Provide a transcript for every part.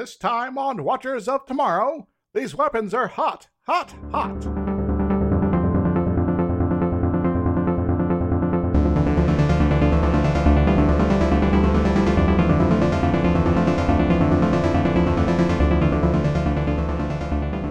This time on Watchers of Tomorrow, these weapons are hot, hot, hot.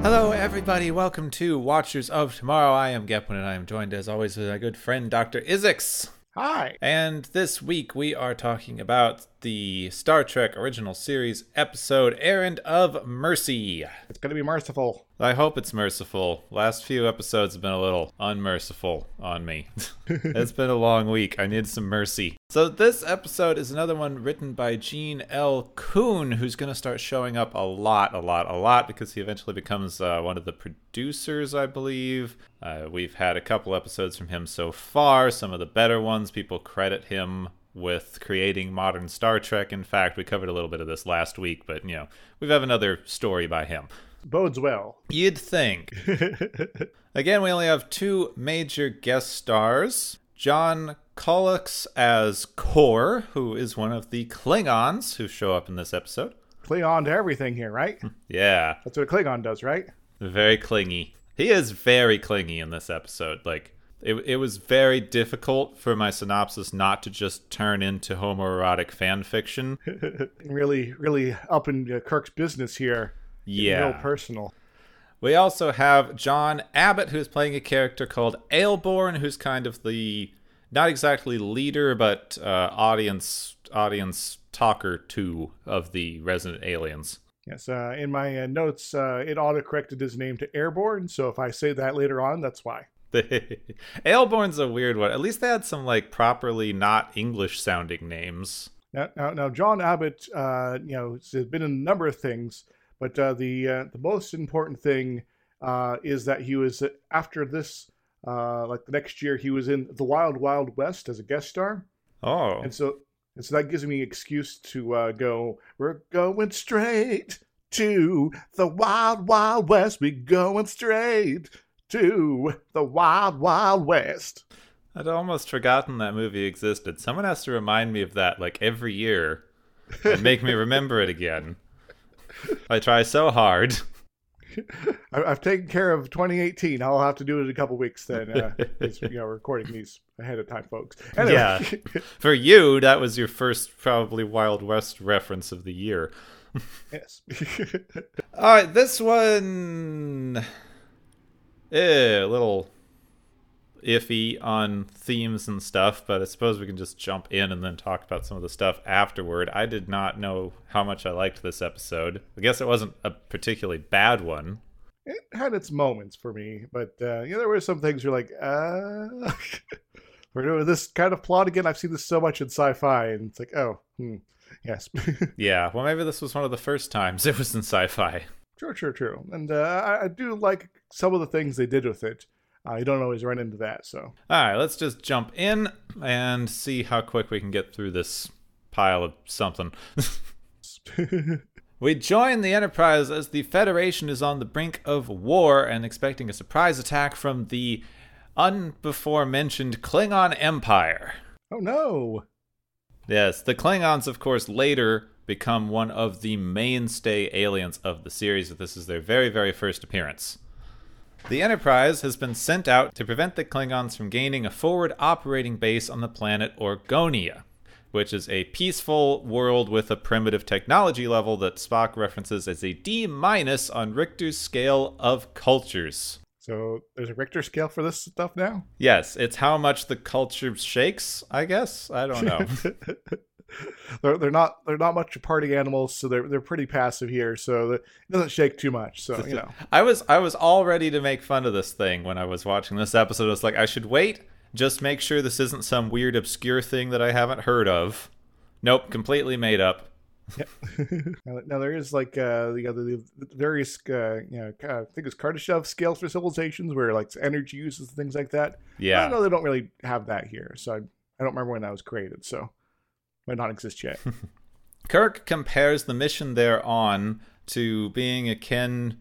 Hello, everybody. Welcome to Watchers of Tomorrow. I am Gepwin, and I am joined, as always, with our good friend Dr. Izixs. Hi. And this week we are talking about the Star Trek original series episode Errand of Mercy. It's going to be merciful. I hope it's merciful. Last few episodes have been a little unmerciful on me. it's been a long week. I need some mercy. So, this episode is another one written by Gene L. Coon, who's going to start showing up a lot, a lot, a lot because he eventually becomes uh, one of the producers, I believe. Uh, we've had a couple episodes from him so far, some of the better ones. People credit him with creating modern Star Trek. In fact, we covered a little bit of this last week, but you know, we have another story by him. Bodes well. You'd think. Again, we only have two major guest stars John Colicos as Kor, who is one of the Klingons who show up in this episode. Klingon to everything here, right? Yeah, That's what a Klingon does, right? very clingy. He is very clingy in this episode. Like, it, it was very difficult for my synopsis not to just turn into homoerotic fan fiction. really, really up in uh, Kirk's business here. Yeah. Real personal. We also have John Abbott, who's playing a character called Aelborn, who's kind of the not exactly leader, but uh, audience audience talker too of the resident aliens. Yes, uh, in my uh, notes, uh, it auto-corrected his name to Airborne, so if I say that later on, that's why. Aelborn's a weird one. At least they had some like properly not English sounding names. Now, now, now John Abbott, uh, you know, has been in a number of things, but uh, the uh, the most important thing uh, is that he was uh, after this, uh, like the next year, he was in the Wild Wild West as a guest star, Oh, and so and so that gives me an excuse to uh, go. We're going straight to the Wild Wild West. We're going straight to the Wild Wild West. I'd almost forgotten that movie existed. Someone has to remind me of that like every year and make me remember it again. I try so hard. I've taken care of 2018. I'll have to do it in a couple weeks then. Uh, you know, recording these ahead of time, folks. Anyway, Yeah. For you, that was your first probably Wild West reference of the year. yes. All right, this one eh, a little iffy on themes and stuff, but I suppose we can just jump in and then talk about some of the stuff afterward. I did not know how much I liked this episode. I guess it wasn't a particularly bad one. it had its moments for me, but uh, yeah, there were some things you're like, uh, we're doing this kind of plot again. I've seen this so much in sci-fi, and it's like, oh, hmm, yes, Yeah, well, maybe this was one of the first times it was in sci-fi. True, true, true. And uh, I, I do like some of the things they did with it. Uh, you don't always run into that, so All right, let's just jump in and see how quick we can get through this pile of something. we join the Enterprise as the Federation is on the brink of war and expecting a surprise attack from the unbefore mentioned Klingon Empire. oh no, Yes, the Klingons, of course, later become one of the mainstay aliens of the series. This is their very, very first appearance. The Enterprise has been sent out to prevent the Klingons from gaining a forward operating base on the planet Orgonia, which is a peaceful world with a primitive technology level that Spock references as a D minus on Richter's scale of cultures. so there's a Richter scale for this stuff now. Yes, it's how much the culture shakes, I guess. I don't know. they're they're not they're not much of party animals, so they're they're pretty passive here. So it doesn't shake too much. So you know, I was I was all ready to make fun of this thing when I was watching this episode. I was like, I should wait, just make sure this isn't some weird obscure thing that I haven't heard of. Nope, completely made up. now, now there is like uh, the other the various uh, you know uh, I think it's Kardashev scales for civilizations where like energy uses and things like that. Yeah, I know they don't really have that here, so I, I don't remember when that was created. So might not exist yet. Kirk compares the mission they're on to being akin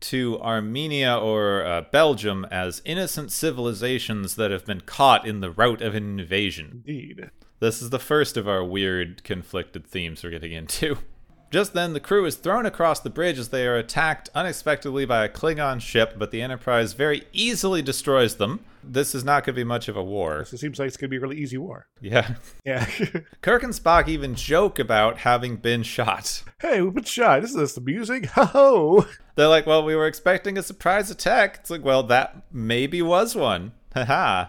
to Armenia or uh, Belgium as innocent civilizations that have been caught in the rout of an invasion. Indeed. This is the first of our weird conflicted themes we're getting into. Just then, the crew is thrown across the bridge as they are attacked unexpectedly by a Klingon ship, but the Enterprise very easily destroys them. This is not going to be much of a war. So it seems like it's going to be a really easy war. Yeah. Yeah. Kirk and Spock even joke about having been shot. hey, we've been shot. Isn't this music? Ho ho! They're like, well, we were expecting a surprise attack. It's like, well, that maybe was one. Haha.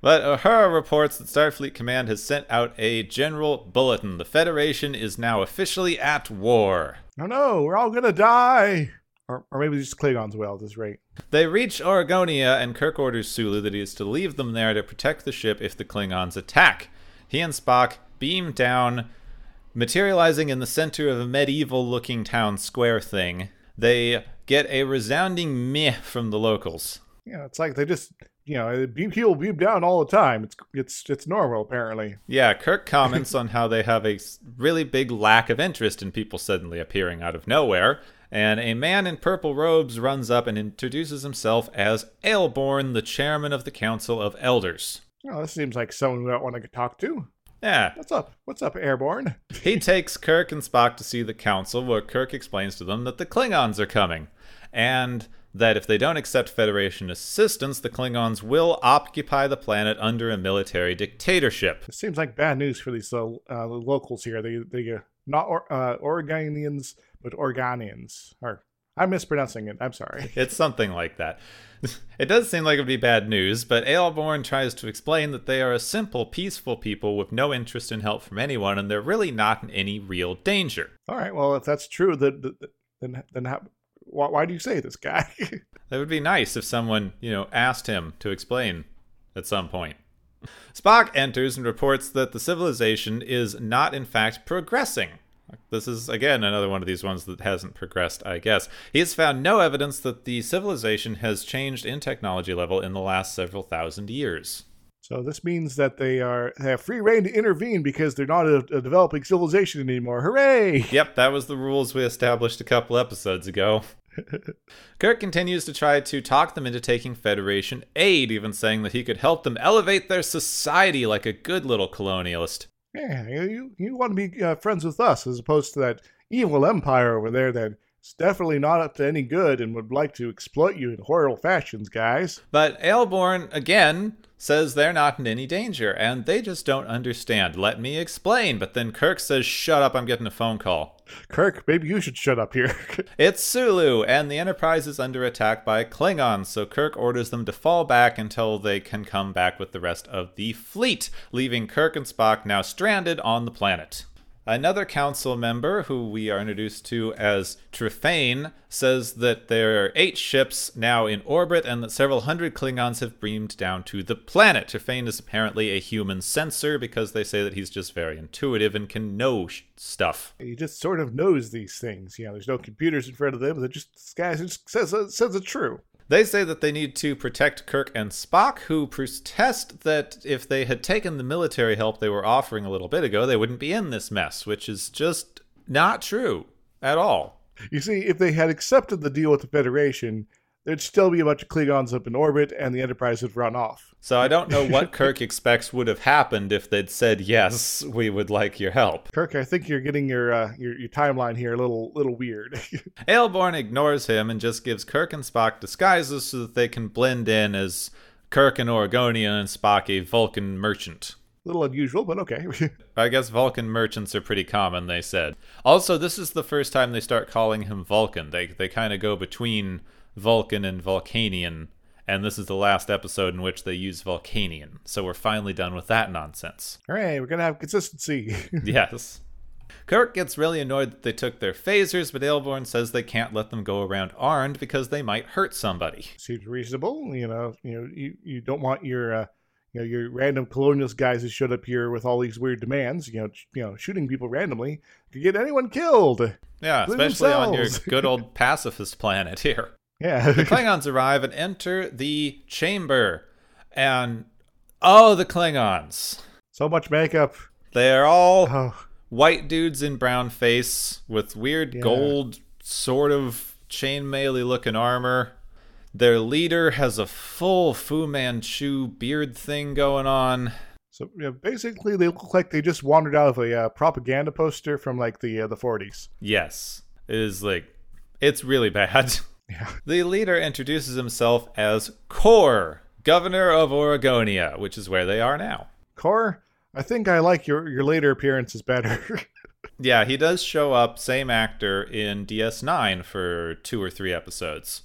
but Uhura reports that Starfleet Command has sent out a general bulletin. The Federation is now officially at war. Oh no, we're all going to die. Or, or maybe just Klingons will at this rate. They reach Oregonia, and Kirk orders Sulu that he is to leave them there to protect the ship if the Klingons attack. He and Spock beam down, materializing in the center of a medieval looking town square thing. They get a resounding meh from the locals. Yeah, it's like they just, you know, people beam down all the time. It's it's it's normal apparently. Yeah, Kirk comments on how they have a really big lack of interest in people suddenly appearing out of nowhere. And a man in purple robes runs up and introduces himself as Aelborn, the chairman of the Council of Elders. Oh, this seems like someone we don't want to talk to. Yeah, What's up? What's up, Airborne? he takes Kirk and Spock to see the council, where Kirk explains to them that the Klingons are coming, and that if they don't accept Federation assistance, the Klingons will occupy the planet under a military dictatorship. It seems like bad news for these uh, uh, locals here. They they uh, not or, uh, Oregonians, but Organians. Or I'm mispronouncing it. I'm sorry. It's something like that. It does seem like it would be bad news, but Aelborn tries to explain that they are a simple, peaceful people with no interest in help from anyone, and they're really not in any real danger. All right. Well, if that's true, then then then how, why, why do you say this guy? That would be nice if someone, you know, asked him to explain at some point. Spock enters and reports that the civilization is not, in fact, progressing. This is, again, another one of these ones that hasn't progressed, I guess. He has found no evidence that the civilization has changed in technology level in the last several thousand years. so this means that they are have free reign to intervene because they're not a, a developing civilization anymore. Hooray! Yep, that was the rules we established a couple episodes ago. Kirk continues to try to talk them into taking Federation aid, even saying that he could help them elevate their society like a good little colonialist. Yeah, you you want to be uh, friends with us as opposed to that evil empire over there that's definitely not up to any good and would like to exploit you in horrible fashions, guys. But Aelborn, again, says they're not in any danger, and they just don't understand. Let me explain. But then Kirk says, Shut up, I'm getting a phone call. Kirk, maybe you should shut up here. It's Sulu, and the Enterprise is under attack by Klingons, so Kirk orders them to fall back until they can come back with the rest of the fleet, leaving Kirk and Spock now stranded on the planet. Another council member, who we are introduced to as Trefane, says that there are eight ships now in orbit and that several hundred Klingons have beamed down to the planet. Trefane is apparently a human sensor because they say that he's just very intuitive and can know sh- stuff. he just sort of knows these things. You know, there's no computers in front of them. That just this guy just says says it's true. They say that they need to protect Kirk and Spock, who protest that if they had taken the military help they were offering a little bit ago, they wouldn't be in this mess, which is just not true at all. You see, if they had accepted the deal with the Federation, there'd still be a bunch of Klingons up in orbit, and the Enterprise would run off. So I don't know what Kirk expects would have happened if they'd said, yes, we would like your help. Kirk, I think you're getting your uh, your, your timeline here a little little weird. Aelborn ignores him and just gives Kirk and Spock disguises so that they can blend in as Kirk an Oregonian and Spock a Vulcan merchant. A little unusual, but okay. I guess Vulcan merchants are pretty common, they said. Also, this is the first time they start calling him Vulcan. They they kind of go between Vulcan and Vulcanian, and this is the last episode in which they use Vulcanian. So we're finally done with that nonsense. All right, we're gonna have consistency. yes. Kirk gets really annoyed that they took their phasers, but Aelborn says they can't let them go around armed because they might hurt somebody. Seems reasonable. You know, you know, you, you don't want your uh, you know your random colonialist guys who showed up here with all these weird demands. You know, sh- you know, shooting people randomly could get anyone killed. Yeah, especially on your good old pacifist planet here. Yeah, The Klingons arrive and enter the chamber. And oh, the Klingons. so much makeup. They're all Oh, white dudes in brown face with weird Yeah. gold, sort of chainmail looking armor. Their leader has a full Fu Manchu beard thing going on. so yeah, basically, they look like they just wandered out of a uh, propaganda poster from like the uh, the 40s. Yes. It is like, it's really bad. Yeah. The leader introduces himself as Kor, governor of Oregonia, which is where they are now. Kor, I think I like your your later appearances better. Yeah, he does show up, same actor, in DS9 for two or three episodes.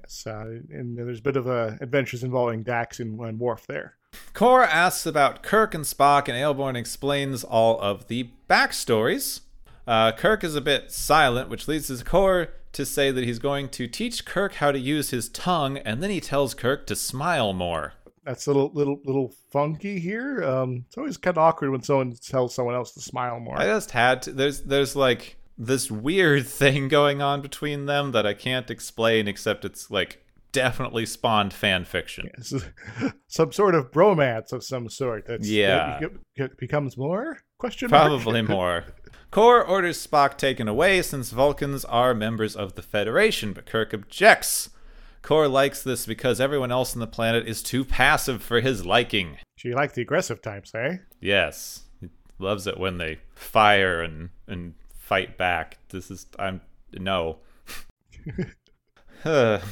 yes, uh, and there's a bit of uh, adventures involving Dax and, and Worf there. Kor asks about Kirk and Spock, and Aelborn explains all of the backstories. Uh, Kirk is a bit silent, which leads to Kor to say that he's going to teach Kirk how to use his tongue, and then he tells Kirk to smile more. That's a little little little funky here. Um, it's always kind of awkward when someone tells someone else to smile more. I just had to. There's there's like this weird thing going on between them that I can't explain, except it's like definitely spawned fan fiction. Yes. some sort of bromance of some sort. That's, Yeah. that becomes more question? Probably more. Kor orders Spock taken away since Vulcans are members of the Federation, but Kirk objects. Kor likes this because everyone else on the planet is too passive for his liking. So you like the aggressive types, eh? Yes, he loves it when they fire and and fight back. This is I'm no.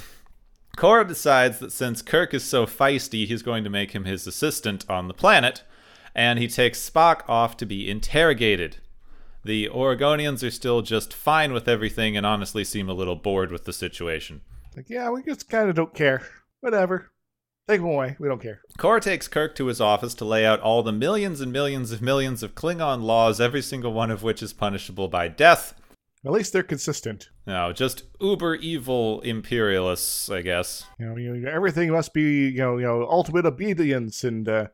Kor decides that since Kirk is so feisty, he's going to make him his assistant on the planet, and he takes Spock off to be interrogated. The Oregonians are still just fine with everything and honestly seem a little bored with the situation. Like, yeah, we just kind of don't care. Whatever. Take them away. We don't care. Kor takes Kirk to his office to lay out all the millions and millions of millions of Klingon laws, every single one of which is punishable by death. At least they're consistent. No, just uber evil imperialists, I guess. You know, you everything must be you know you know ultimate obedience and uh,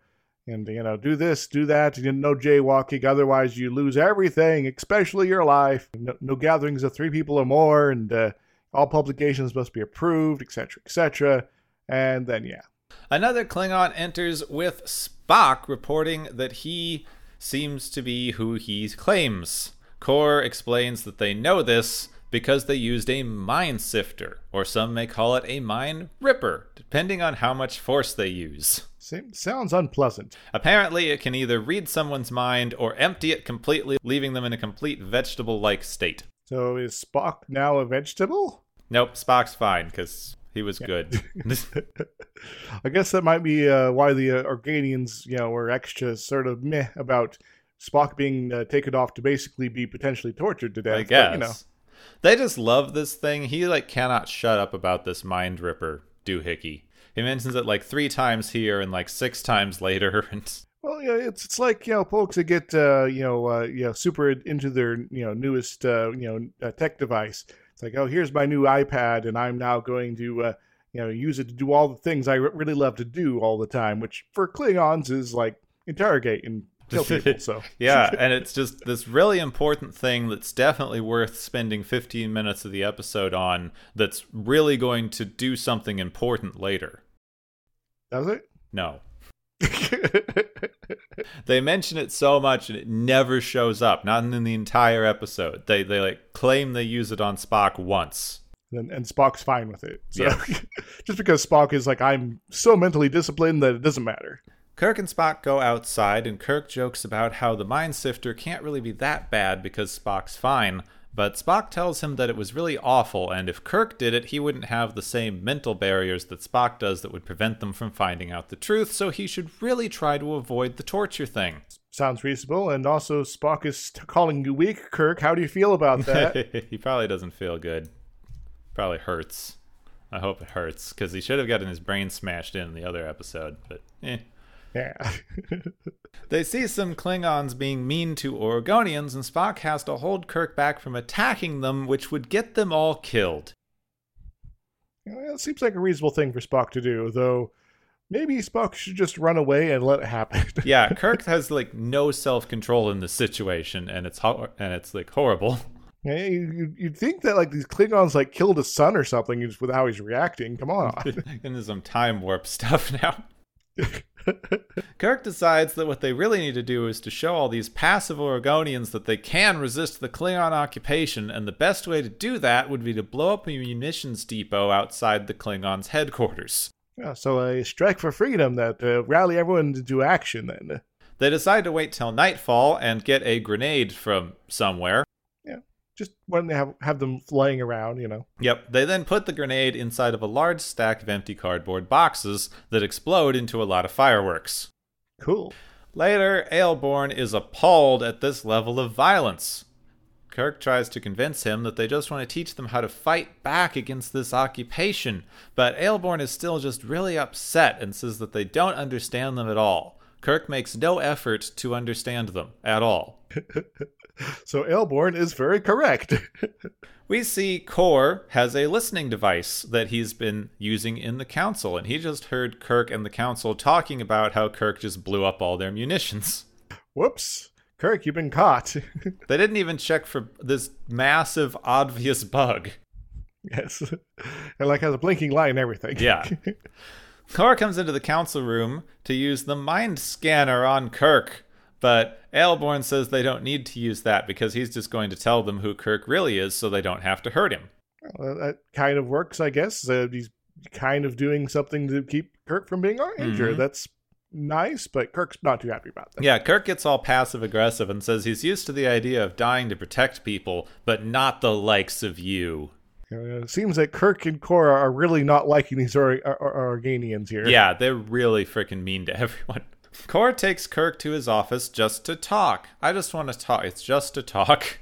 and you know do this, do that, and no jaywalking. Otherwise, you lose everything, especially your life. No, no gatherings of three people or more, and uh, all publications must be approved, etc., etc. And then yeah, Another Klingon enters with Spock reporting that he seems to be who he claims. Kor explains that they know this because they used a mind sifter, or some may call it a mind ripper, depending on how much force they use. Sounds unpleasant. Apparently, it can either read someone's mind or empty it completely, leaving them in a complete vegetable like state. So is Spock now a vegetable? Nope, Spock's fine because he was good. I guess that might be uh, why the uh, Organians, you know, were extra sort of meh about Spock being uh, taken off to basically be potentially tortured to death. I But, guess. you know, They just love this thing. He like cannot shut up about this mind ripper doohickey. He mentions it like three times here and like six times later. And well, yeah, it's it's like you know, folks that get uh, you know, uh, you know, super into their you know newest uh, you know uh, tech device. It's like, oh, here's my new iPad, and I'm now going to uh, you know use it to do all the things I really love to do all the time, which for Klingons is like interrogate and kill people. So yeah, and it's just this really important thing that's definitely worth spending 15 minutes of the episode on. That's really going to do something important later. Does it? No. They mention it so much and it never shows up, not in the entire episode. They they like claim they use it on Spock once. and, and Spock's fine with it. So Yeah. just because Spock is like, I'm so mentally disciplined that it doesn't matter. Kirk and Spock go outside, and Kirk jokes about how the mind sifter can't really be that bad because Spock's fine. But Spock tells him that it was really awful, and if Kirk did it, he wouldn't have the same mental barriers that Spock does that would prevent them from finding out the truth, so he should really try to avoid the torture thing. Sounds reasonable. And also, Spock is t- calling you weak, Kirk. How do you feel about that? he probably doesn't feel good. Probably hurts. I hope it hurts, because he should have gotten his brain smashed in, in the other episode, but eh. Yeah. They see some Klingons being mean to Oregonians, and Spock has to hold Kirk back from attacking them, which would get them all killed. well, it seems like a reasonable thing for Spock to do, though maybe Spock should just run away and let it happen. Yeah, Kirk has like no self control in this situation, and it's ho- and it's like horrible. Yeah, you- you- You'd think that like these Klingons like killed his son or something just with how he's reacting. Come on. Into some time warp stuff now. Kirk decides that what they really need to do is to show all these passive Oregonians that they can resist the Klingon occupation, and the best way to do that would be to blow up a munitions depot outside the Klingons' headquarters. Yeah, so a strike for freedom that uh, rally everyone into action then. They decide to wait till nightfall and get a grenade from somewhere. Just when they have have them flying around, you know. Yep, they then put the grenade inside of a large stack of empty cardboard boxes that explode into a lot of fireworks. Cool. Later, Aelborn is appalled at this level of violence. Kirk tries to convince him that they just want to teach them how to fight back against this occupation, but Aelborn is still just really upset and says that they don't understand them at all. Kirk makes no effort to understand them at all. So Aelborn is very correct. We see Kor has a listening device that he's been using in the council, and he just heard Kirk and the council talking about how Kirk just blew up all their munitions. Whoops. Kirk, you've been caught. They didn't even check for this massive, obvious bug. yes. And like has a blinking light and everything. Yeah. Kor comes into the council room to use the mind scanner on Kirk, but Aelborn says they don't need to use that because he's just going to tell them who Kirk really is so they don't have to hurt him. Well, that kind of works, I guess. Uh, he's kind of doing something to keep Kirk from being injured. Mhm. That's nice, but Kirk's not too happy about that. Yeah, Kirk gets all passive aggressive and says he's used to the idea of dying to protect people, but not the likes of you. Uh, it seems that Kirk and Cora are really not liking these or- or- or- Organians here. Yeah, they're really freaking mean to everyone. Kor takes Kirk to his office just to talk. I just want to talk. It's just to talk.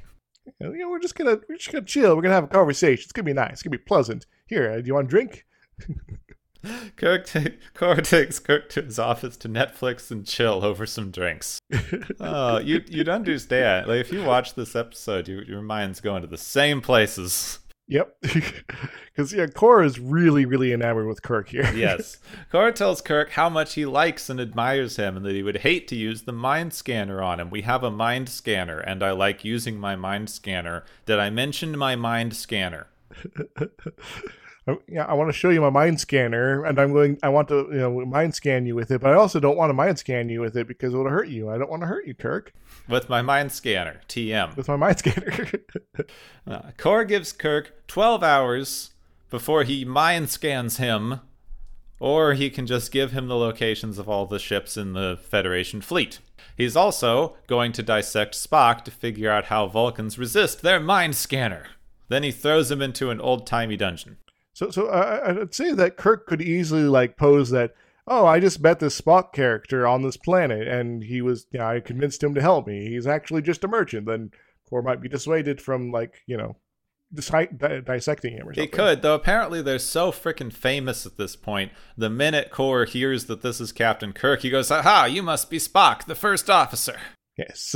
You know, we're just gonna we're just gonna chill. We're gonna have a conversation. It's gonna be nice. It's gonna be pleasant. Here, uh, do you want a drink? Kirk ta- Kor takes Kirk to his office to Netflix and chill over some drinks. Oh, you you'd understand. Like if you watch this episode, you, your mind's going to the same places. Yep. Because yeah, Cora is really really enamored with Kirk here. Yes. Kor tells Kirk how much he likes and admires him and that he would hate to use the mind scanner on him. We have a mind scanner and I like using my mind scanner. Did I mention my mind scanner? I, yeah, I want to show you my mind scanner, and I'm going. I want to, you know, mind scan you with it, but I also don't want to mind scan you with it because it'll hurt you. I don't want to hurt you, Kirk, With my mind scanner, TM. with my mind scanner. Uh, Kor gives Kirk 12 hours before he mind scans him, or he can just give him the locations of all the ships in the Federation fleet. He's also going to dissect Spock to figure out how Vulcans resist their mind scanner. Then he throws him into an old timey dungeon. So, so uh, I'd say that Kirk could easily like pose that. Oh, I just met this Spock character on this planet, and he was. Yeah, I convinced him to help me. He's actually just a merchant. Then Cora might be dissuaded from like you know, dis- di- dissecting him or something. He could, though apparently they're so freaking famous at this point. The minute Kor hears that this is Captain Kirk, he goes, Aha, you must be Spock, the first officer. Yes.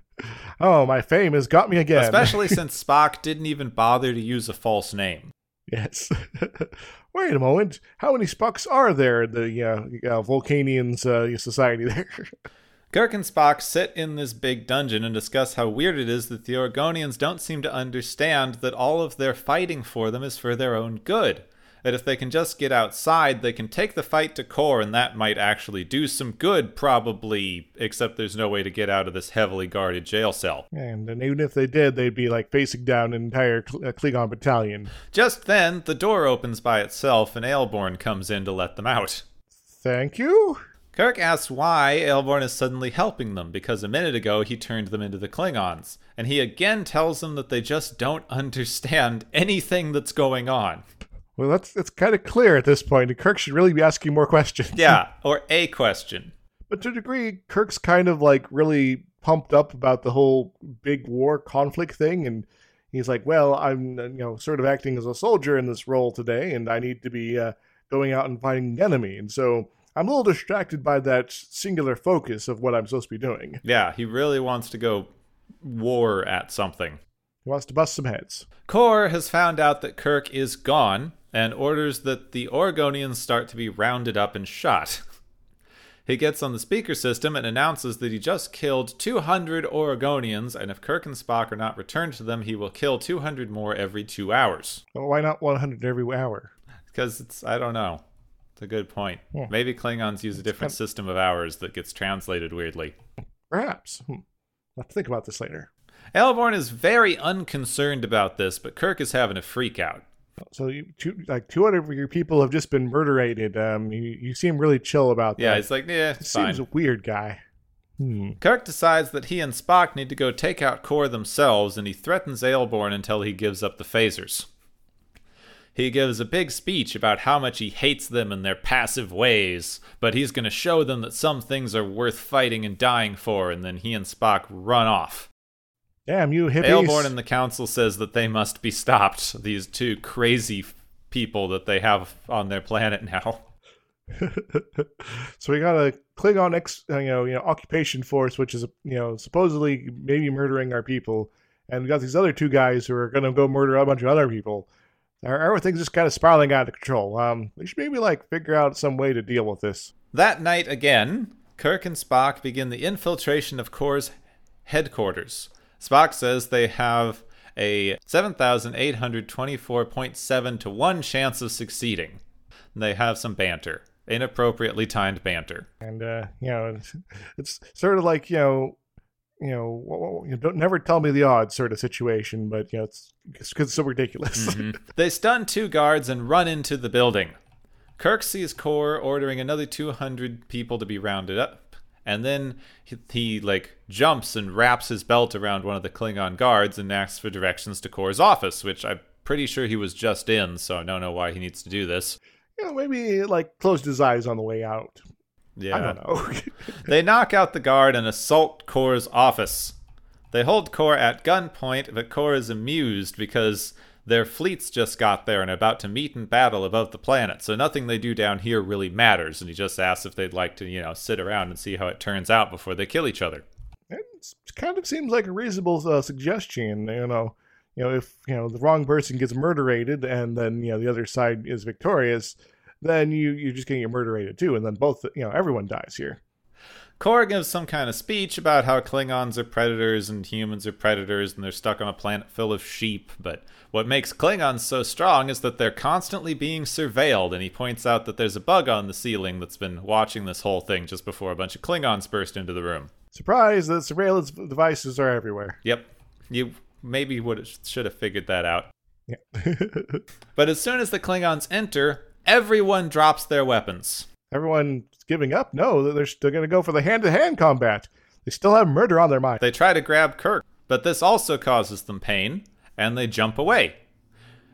oh, my fame has got me again. Especially since Spock didn't even bother to use a false name. Yes. Wait a moment. How many Spocks are there in the uh, uh, Vulcanians uh, society there? Kirk and Spock sit in this big dungeon and discuss how weird it is that the Oregonians don't seem to understand that all of their fighting for them is for their own good. That if they can just get outside, they can take the fight to Kor, and that might actually do some good, probably, except there's no way to get out of this heavily guarded jail cell. and, and even if they did, they'd be like facing down an entire uh, Klingon battalion. Just then, the door opens by itself, and Aelborn comes in to let them out. Thank you. Kirk asks why Aelborn is suddenly helping them because a minute ago he turned them into the Klingons, and he again tells them that they just don't understand anything that's going on. Well, that's that's kind of clear at this point. and Kirk should really be asking more questions. Yeah, or a question. But to a degree, Kirk's kind of like really pumped up about the whole big war conflict thing, and he's like, "Well, I'm you know sort of acting as a soldier in this role today, and I need to be uh, going out and fighting the enemy, and so I'm a little distracted by that singular focus of what I'm supposed to be doing. Yeah, he really wants to go war at something. He wants to bust some heads. Kor has found out that Kirk is gone and orders that the Oregonians start to be rounded up and shot. He gets on the speaker system and announces that he just killed 200 Oregonians, and if Kirk and Spock are not returned to them, he will kill 200 more every two hours. Well, why not 100 every hour? Because it's, I don't know. It's a good point. Yeah. Maybe Klingons use a different kind- system of hours that gets translated weirdly. Perhaps. Hmm. I'll think about this later. Aelborn is very unconcerned about this, but Kirk is having a freak out. So, you, two, like 200 of your people have just been murderated. Um, you, you seem really chill about that. Yeah, he's like, yeah, it's fine. seems a weird guy. Hmm. Kirk decides that he and Spock need to go take out Kor themselves, and he threatens Aelborn until he gives up the phasers. He gives a big speech about how much he hates them and their passive ways, but he's going to show them that some things are worth fighting and dying for, and then he and Spock run off. Damn you hippies! Aelborn and the Council says that they must be stopped, these two crazy people that they have on their planet now. so we got a Klingon ex, uh, you know, you know, occupation force, which is you know supposedly maybe murdering our people, and we got these other two guys who are going to go murder a bunch of other people. Everything's just kind of spiraling out of control. Um, we should maybe like figure out some way to deal with this. That night again, Kirk and Spock begin the infiltration of Kor's headquarters. Spock says they have a 7,824.7 to 1 chance of succeeding. They have some banter, inappropriately timed banter. And, uh, you know, it's, it's sort of like, you know, you know, you don't never tell me the odds sort of situation, but, you know, it's because it's so ridiculous. Mm-hmm. they stun two guards and run into the building. Kirk sees Kor ordering another 200 people to be rounded up and then he, he, like jumps and wraps his belt around one of the Klingon guards and asks for directions to Kor's office, which I'm pretty sure he was just in, so I don't know why he needs to do this. Yeah, maybe like closed his eyes on the way out. Yeah, I don't know. they knock out the guard and assault Kor's office. They hold Kor at gunpoint, but Kor is amused because their fleets just got there and about to meet in battle above the planet, so nothing they do down here really matters. And he just asks if they'd like to, you know, sit around and see how it turns out before they kill each other. It kind of seems like a reasonable uh, suggestion. You know, you know, if you know the wrong person gets murderated and then you know the other side is victorious, then you you're just getting murderated too, and then both you know everyone dies here. Kor gives some kind of speech about how Klingons are predators and humans are predators and they're stuck on a planet full of sheep. But what makes Klingons so strong is that they're constantly being surveilled, and he points out that there's a bug on the ceiling that's been watching this whole thing just before a bunch of Klingons burst into the room. Surprise! The surveillance devices are everywhere. Yep. You maybe would should have figured that out. Yeah. but as soon as the Klingons enter, everyone drops their weapons. Everyone's giving up? No, they're still going to go for the hand to hand combat. They still have murder on their mind. They try to grab Kirk, but this also causes them pain, and they jump away.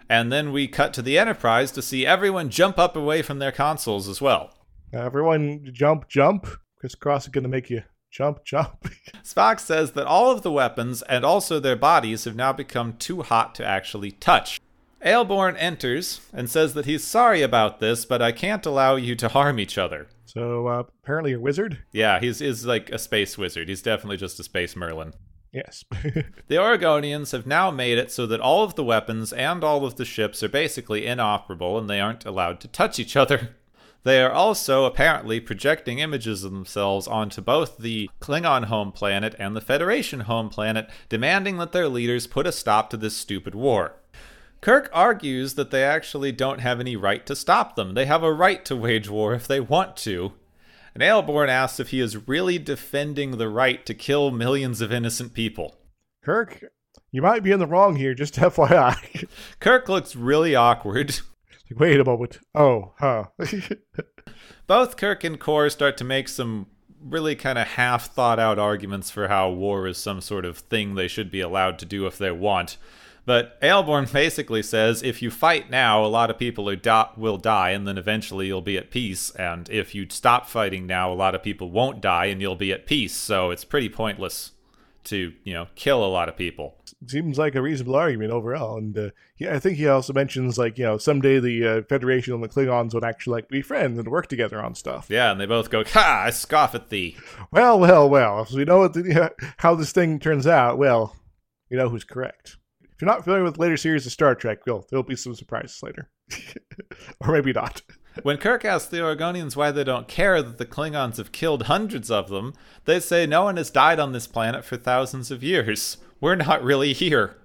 And then we cut to the Enterprise to see everyone jump up away from their consoles as well. Everyone jump, jump. Kris Kross is going to make you jump, jump. Spock says that all of the weapons and also their bodies have now become too hot to actually touch. Aelborn enters and says that he's sorry about this, but I can't allow you to harm each other. So uh, apparently a wizard? Yeah, he's is like a space wizard. He's definitely just a space Merlin. Yes. the Oregonians have now made it so that all of the weapons and all of the ships are basically inoperable and they aren't allowed to touch each other. They are also apparently projecting images of themselves onto both the Klingon home planet and the Federation home planet, demanding that their leaders put a stop to this stupid war. Kirk argues that they actually don't have any right to stop them. They have a right to wage war if they want to. And Aelborn asks if he is really defending the right to kill millions of innocent people. Kirk, you might be in the wrong here, just FYI. Kirk looks really awkward. Like, wait a moment. Oh, huh. Both Kirk and Kor start to make some really kind of half thought out arguments for how war is some sort of thing they should be allowed to do if they want. But Aelborn basically says if you fight now, a lot of people will die, and then eventually you'll be at peace. And if you stop fighting now, a lot of people won't die, and you'll be at peace. So it's pretty pointless to you know kill a lot of people. Seems like a reasonable argument overall, and uh, yeah, I think he also mentions like you know someday the uh, Federation and the Klingons would actually like be friends and work together on stuff. Yeah, and they both go, "Ha! I scoff at thee." Well, well, well. If we know what the, how this thing turns out, well, you know who's correct. If you're not familiar with later series of Star Trek, well, there'll be some surprises later, or maybe not. When Kirk asks the Oregonians why they don't care that the Klingons have killed hundreds of them, they say no one has died on this planet for thousands of years. We're not really here.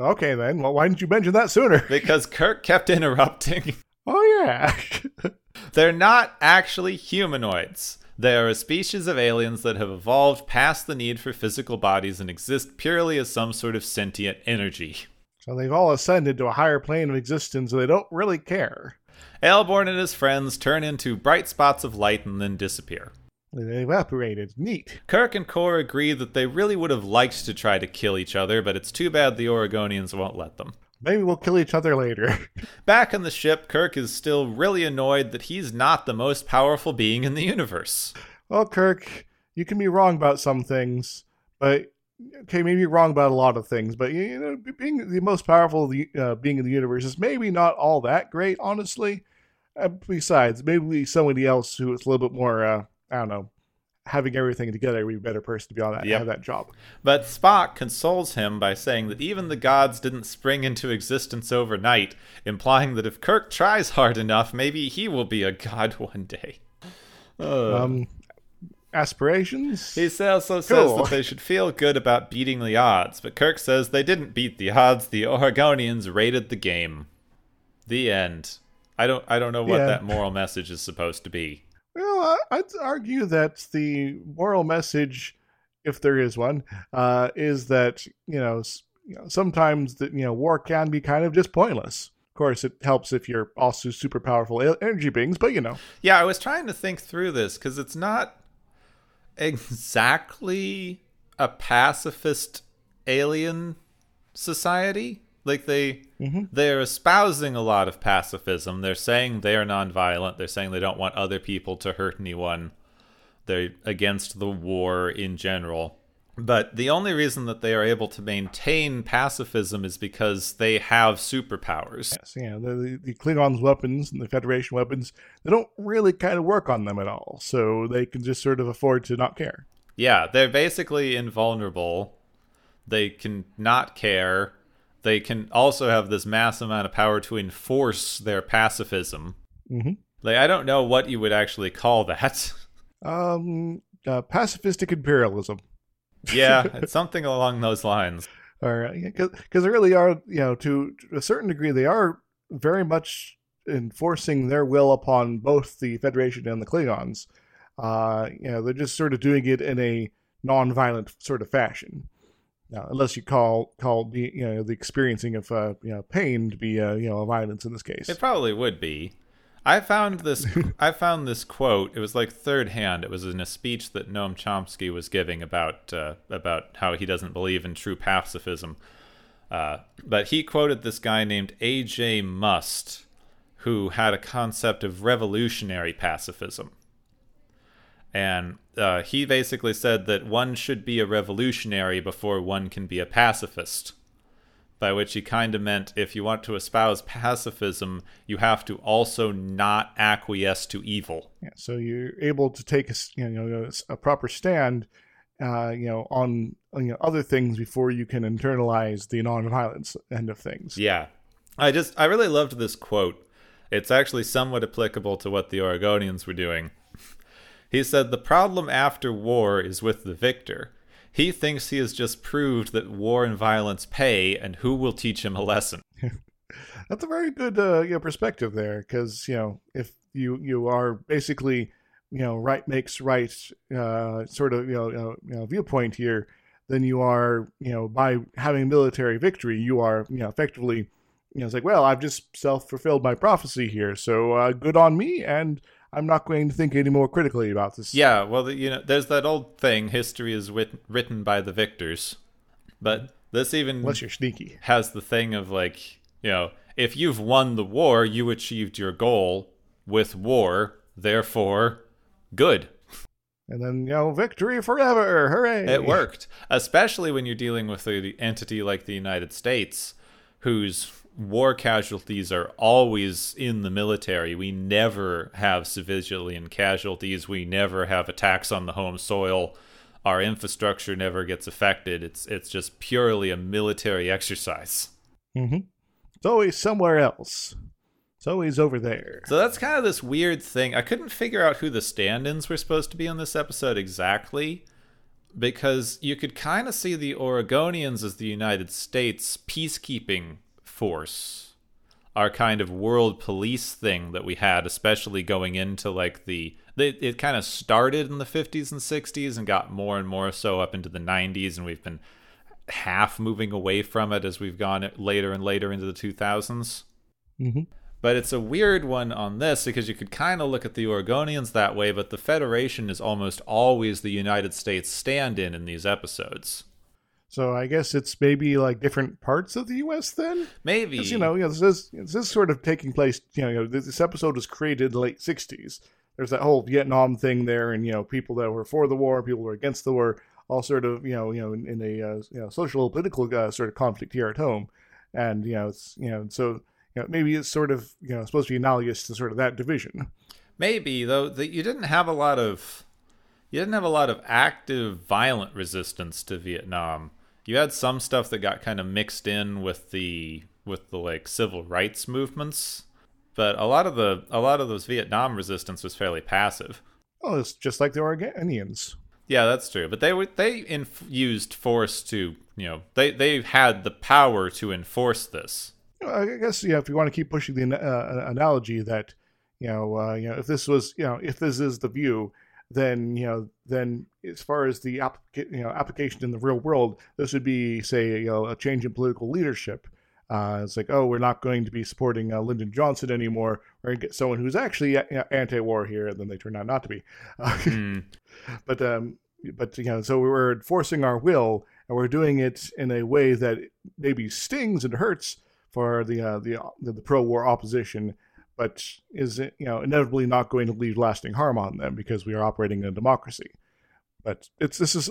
Okay, then. Well, why didn't you mention that sooner? Because Kirk kept interrupting. Oh, yeah. They're not actually humanoids. They are a species of aliens that have evolved past the need for physical bodies and exist purely as some sort of sentient energy. So they've all ascended to a higher plane of existence and they don't really care. Aelborn and his friends turn into bright spots of light and then disappear. They evaporated. Neat. Kirk and Kor agree that they really would have liked to try to kill each other, but it's too bad the Oregonians won't let them. Maybe we'll kill each other later. Back on the ship, Kirk is still really annoyed that he's not the most powerful being in the universe. well, Kirk, you can be wrong about some things, but okay, maybe you're wrong about a lot of things, but you know, being the most powerful uh, being in the universe is maybe not all that great, honestly. Uh, besides, maybe somebody else who is a little bit more, uh, I don't know, having everything together would be a better person to be on that Yep. have that job. But Spock consoles him by saying that even the gods didn't spring into existence overnight, implying that if Kirk tries hard enough, maybe he will be a god one day. Uh, Um, aspirations. he also says Cool. that they should feel good about beating the odds, but Kirk says they didn't beat the odds. The Oregonians raided the game. The end. I don't. I don't know what Yeah. that moral message is supposed to be. Well, I'd argue that the moral message, if there is one, uh, is that you know, you know sometimes that you know war can be kind of just pointless. Of course, it helps if you're also super powerful energy beings, but you know, Yeah, I was trying to think through this because it's not exactly a pacifist alien society. Like they Mhm. they're espousing a lot of pacifism. They're saying they're nonviolent. They're saying they don't want other people to hurt anyone. They're against the war in general. But the only reason that they are able to maintain pacifism is because they have superpowers. yes, the, the, the Klingons' weapons and the Federation weapons, they don't really kind of work on them at all, so they can just sort of afford to not care. Yeah, they're basically invulnerable. They can not care. They can also have this mass amount of power to enforce their pacifism. hmm Like I don't know what you would actually call that. Um, uh, pacifistic imperialism. yeah, it's something along those lines. or because they really are, you know, to, to a certain degree, they are very much enforcing their will upon both the Federation and the Klingons. Uh, you know, they're just sort of doing it in a non-violent sort of fashion. Now, unless you call call the you know the experiencing of uh, you know pain to be uh, you know a violence in this case. It probably would be. I found this. I found this quote. It was like third hand. It was in a speech that Noam Chomsky was giving about uh, about how he doesn't believe in true pacifism. Uh, but he quoted this guy named A.J. Muste, who had a concept of revolutionary pacifism. And uh, he basically said that one should be a revolutionary before one can be a pacifist by which he kind of meant if you want to espouse pacifism, you have to also not acquiesce to evil. Yeah, so you're able to take a you know a proper stand, uh, you know, on on, you know, other things before you can internalize the non-violence end of things. Yeah. I just, I really loved this quote. It's actually somewhat applicable to what the Oregonians were doing. He said, The problem after war is with the victor. He thinks he has just proved that war and violence pay, and who will teach him a lesson? That's a very good uh, you know, perspective there, because you know if you you are basically you know right makes right uh, sort of you know, you know, viewpoint here, then you are you know by having military victory, you are you know effectively you know it's like well I've just self fulfilled my prophecy here, so uh, good on me, and I'm not going to think any more critically about this. Yeah, well, you know, there's that old thing history is writ- written by the victors. But this even unless you're sneaky. has the thing of like, you know, if you've won the war, you achieved your goal with war, therefore, good. And then, you know, victory forever. Hooray. It worked, especially when you're dealing with an entity like the United States, whose war casualties are always in the military. We never have civilian casualties. We never have attacks on the home soil. Our infrastructure never gets affected. It's it's just purely a military exercise. hmm It's always somewhere else. It's always over there. So that's kind of this weird thing. I couldn't figure out who the stand-ins were supposed to be on this episode exactly because you could kind of see the Oregonians as the United States peacekeeping force, our kind of world police thing that we had, especially going into like the. It, it kind of started in the 50s and 60s and got more and more so up into the 90s, and we've been half moving away from it as we've gone later and later into the 2000s. Mm-hmm. But it's a weird one on this because you could kind of look at the Oregonians that way, but the Federation is almost always the United States stand in in these episodes. So I guess it's maybe like different parts of the U.S. then. Maybe you know, you know, this is this is sort of taking place. You know, you know, this episode was created in the late '60s. There's that whole Vietnam thing there, and you know, people that were for the war, people who were against the war, all sort of you know, you know, in, in a uh, you know social political uh, sort of conflict here at home, and you know, it's you know, so you know, maybe it's sort of you know supposed to be analogous to sort of that division. Maybe though that you didn't have a lot of you didn't have a lot of active violent resistance to Vietnam you had some stuff that got kind of mixed in with the with the like civil rights movements, but a lot of the a lot of those Vietnam resistance was fairly passive. Oh, it's just like the Organians. Yeah, that's true. But they were they inf- used force to you know they they had the power to enforce this. I guess yeah. If you want to keep pushing the uh, analogy that you know uh, you know if this was you know if this is the view then you know then as far as the applica- you know application in the real world, this would be say you know a change in political leadership. Uh, it's like oh we're not going to be supporting uh, Lyndon Johnson anymore. We're going to get someone who's actually you know, anti-war here, and then they turn out not to be. Uh, mm. But um, but you know so we're enforcing our will, and we're doing it in a way that maybe stings and hurts for the uh, the the, the pro-war opposition but is you know inevitably not going to leave lasting harm on them because we are operating in a democracy. But it's this is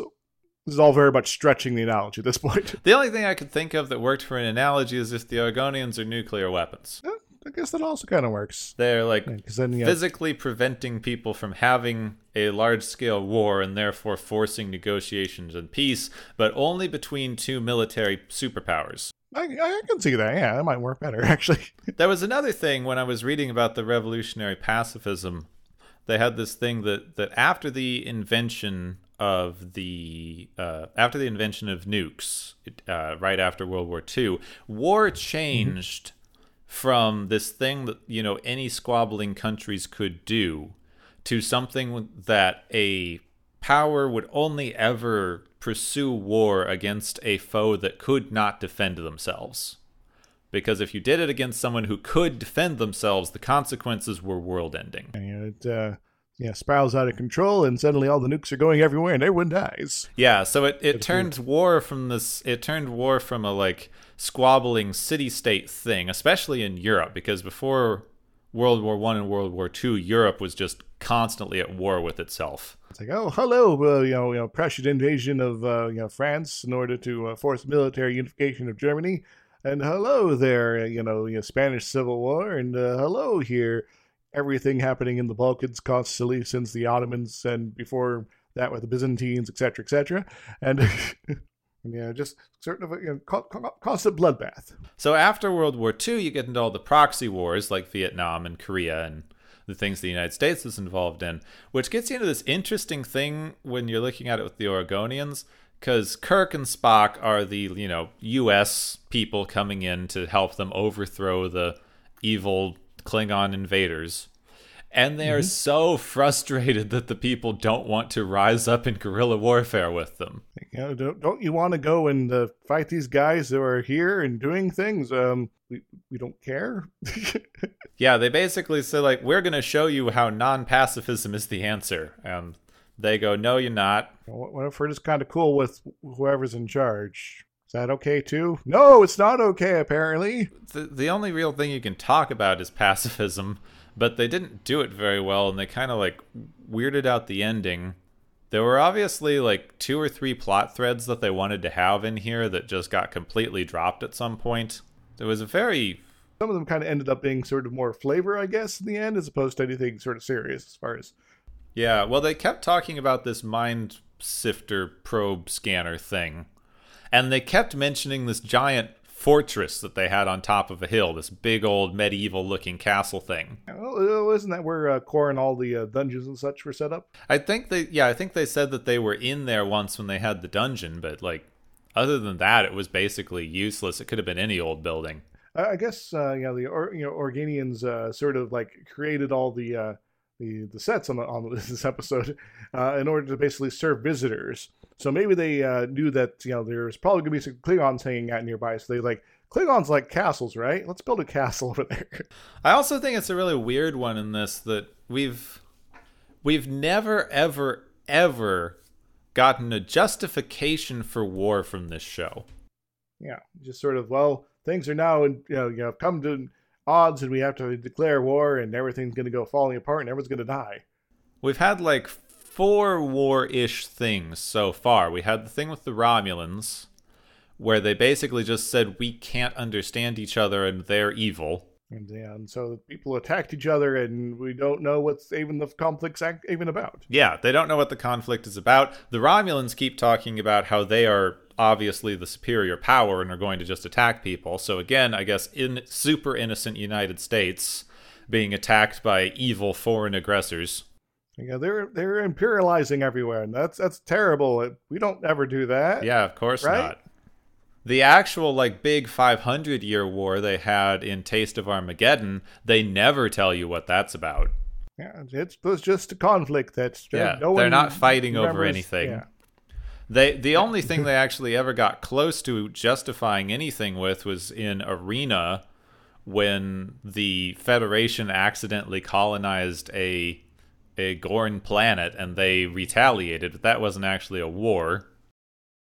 this is all very much stretching the analogy at this point. The only thing I could think of that worked for an analogy is if the Organians are nuclear weapons. Yeah, I guess that also kind of works. They're like yeah, then, yeah. physically preventing people from having a large scale war and therefore forcing negotiations and peace, but only between two military superpowers. I, I can see that. Yeah, that might work better, actually. there was another thing when I was reading about the revolutionary pacifism. They had this thing that, that after the invention of the uh, after the invention of nukes, uh, right after World War II, war changed mm-hmm. from this thing that you know any squabbling countries could do to something that a power would only ever pursue war against a foe that could not defend themselves. Because if you did it against someone who could defend themselves, the consequences were world ending. And it uh, yeah, spirals out of control, and suddenly all the nukes are going everywhere, and everyone dies. Yeah, so it, it turned war from this. It turned war from a like squabbling city state thing, especially in Europe, because before World War One and World War Two, Europe was just constantly at war with itself. It's like, oh, hello, uh, you know, you know, pressured invasion of uh, you know France in order to uh, force military unification of Germany, and hello there, uh, you know, you know Spanish Civil War, and uh, hello here, everything happening in the Balkans constantly since the Ottomans and before that with the Byzantines, etc., etc., and. Yeah, just sort of a you know, constant bloodbath. So after World War II, you get into all the proxy wars like Vietnam and Korea and the things the United States is involved in, which gets you into this interesting thing when you're looking at it with the Organians, because Kirk and Spock are the you know U.S. people coming in to help them overthrow the evil Klingon invaders. And they are mm-hmm. so frustrated that the people don't want to rise up in guerrilla warfare with them. You know, don't, don't you want to go and uh, fight these guys who are here and doing things? Um, we, we don't care. yeah, they basically say, like, we're going to show you how non pacifism is the answer. And they go, no, you're not. What if we're just kind of cool with whoever's in charge? Is that okay too? No, it's not okay, apparently. The, the only real thing you can talk about is pacifism but they didn't do it very well and they kind of like weirded out the ending. There were obviously like two or three plot threads that they wanted to have in here that just got completely dropped at some point. There was a very some of them kind of ended up being sort of more flavor, I guess, in the end, as opposed to anything sort of serious as far as. Yeah, well, they kept talking about this mind sifter probe scanner thing, and they kept mentioning this giant fortress that they had on top of a hill, this big old medieval looking castle thing. Well, isn't that where uh, Kor and all the uh, dungeons and such were set up? I think they, yeah, I think they said that they were in there once when they had the dungeon, but like, other than that, it was basically useless. It could have been any old building. I guess, uh, you know, the or, you know Organians uh, sort of like created all the uh, the the sets on the, on this episode uh, in order to basically serve visitors. So maybe they uh, knew that you know there's probably gonna be some Klingons hanging out nearby, so they like Klingons like castles, right? Let's build a castle over there. I also think it's a really weird one in this that we've we've never ever ever gotten a justification for war from this show. Yeah, just sort of well, things are now and you know, you know come to odds, and we have to declare war, and everything's going to go falling apart, and everyone's going to die. We've had like four war-ish things so far. We had the thing with the Romulans, where they basically just said we can't understand each other and they're evil. And, and so people attacked each other, and we don't know what's even the conflict's act- even about. Yeah, they don't know what the conflict is about. The Romulans keep talking about how they are obviously the superior power and are going to just attack people. So again, I guess in super innocent United States being attacked by evil foreign aggressors. Yeah, they're they're imperializing everywhere, and that's that's terrible. We don't ever do that. Yeah, of course Right? not. The actual like big 500 year war they had in Taste of Armageddon, they never tell you what that's about. Yeah, it's, it's just a conflict that's Yeah, no they're not fighting over anything. Yeah. They the only thing they actually ever got close to justifying anything with was in Arena when the Federation accidentally colonized a a Gorn planet and they retaliated, but that wasn't actually a war.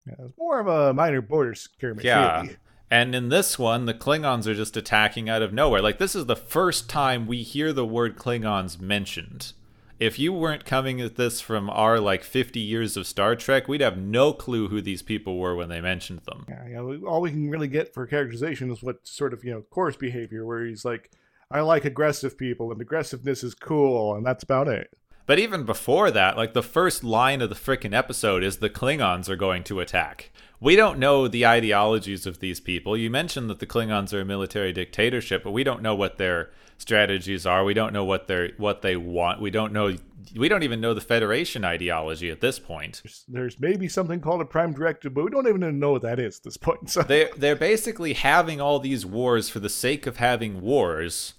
Yeah, it's more of a minor border skirmish. Yeah. really. And in this one, the Klingons are just attacking out of nowhere. Like this is the first time we hear the word Klingons mentioned. If you weren't coming at this from our like 50 years of Star Trek, we'd have no clue who these people were when they mentioned them. Yeah, you know, all we can really get for characterization is what sort of you know Kor's behavior, where he's like, "I like aggressive people, and aggressiveness is cool," and that's about it. But even before that, like the first line of the frickin' episode is the Klingons are going to attack. We don't know the ideologies of these people. You mentioned that the Klingons are a military dictatorship, but we don't know what their strategies are. We don't know what they what they want. We don't know we don't even know the Federation ideology at this point. There's, there's maybe something called a prime directive, but we don't even know what that is at this point. So They they're basically having all these wars for the sake of having wars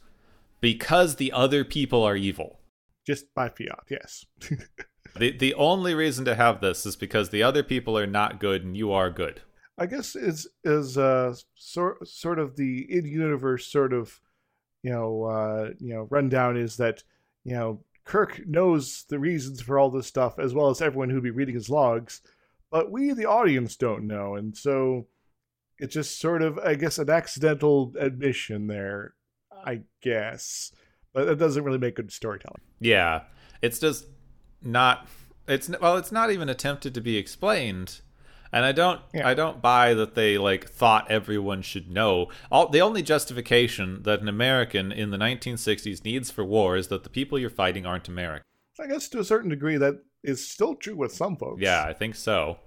because the other people are evil. Just by fiat, yes. The the only reason to have this is because the other people are not good and you are good. I guess is is uh sort sort of the in universe sort of you know uh you know rundown is that you know Kirk knows the reasons for all this stuff as well as everyone who'd be reading his logs, but we the audience don't know, and so it's just sort of I guess an accidental admission there, I guess, but it doesn't really make good storytelling. Yeah, it's just not. It's well, it's not even attempted to be explained, and I don't. Yeah. I don't buy that they like thought everyone should know. All the only justification that an American in the 1960s needs for war is that the people you're fighting aren't American. I guess to a certain degree that is still true with some folks. Yeah, I think so.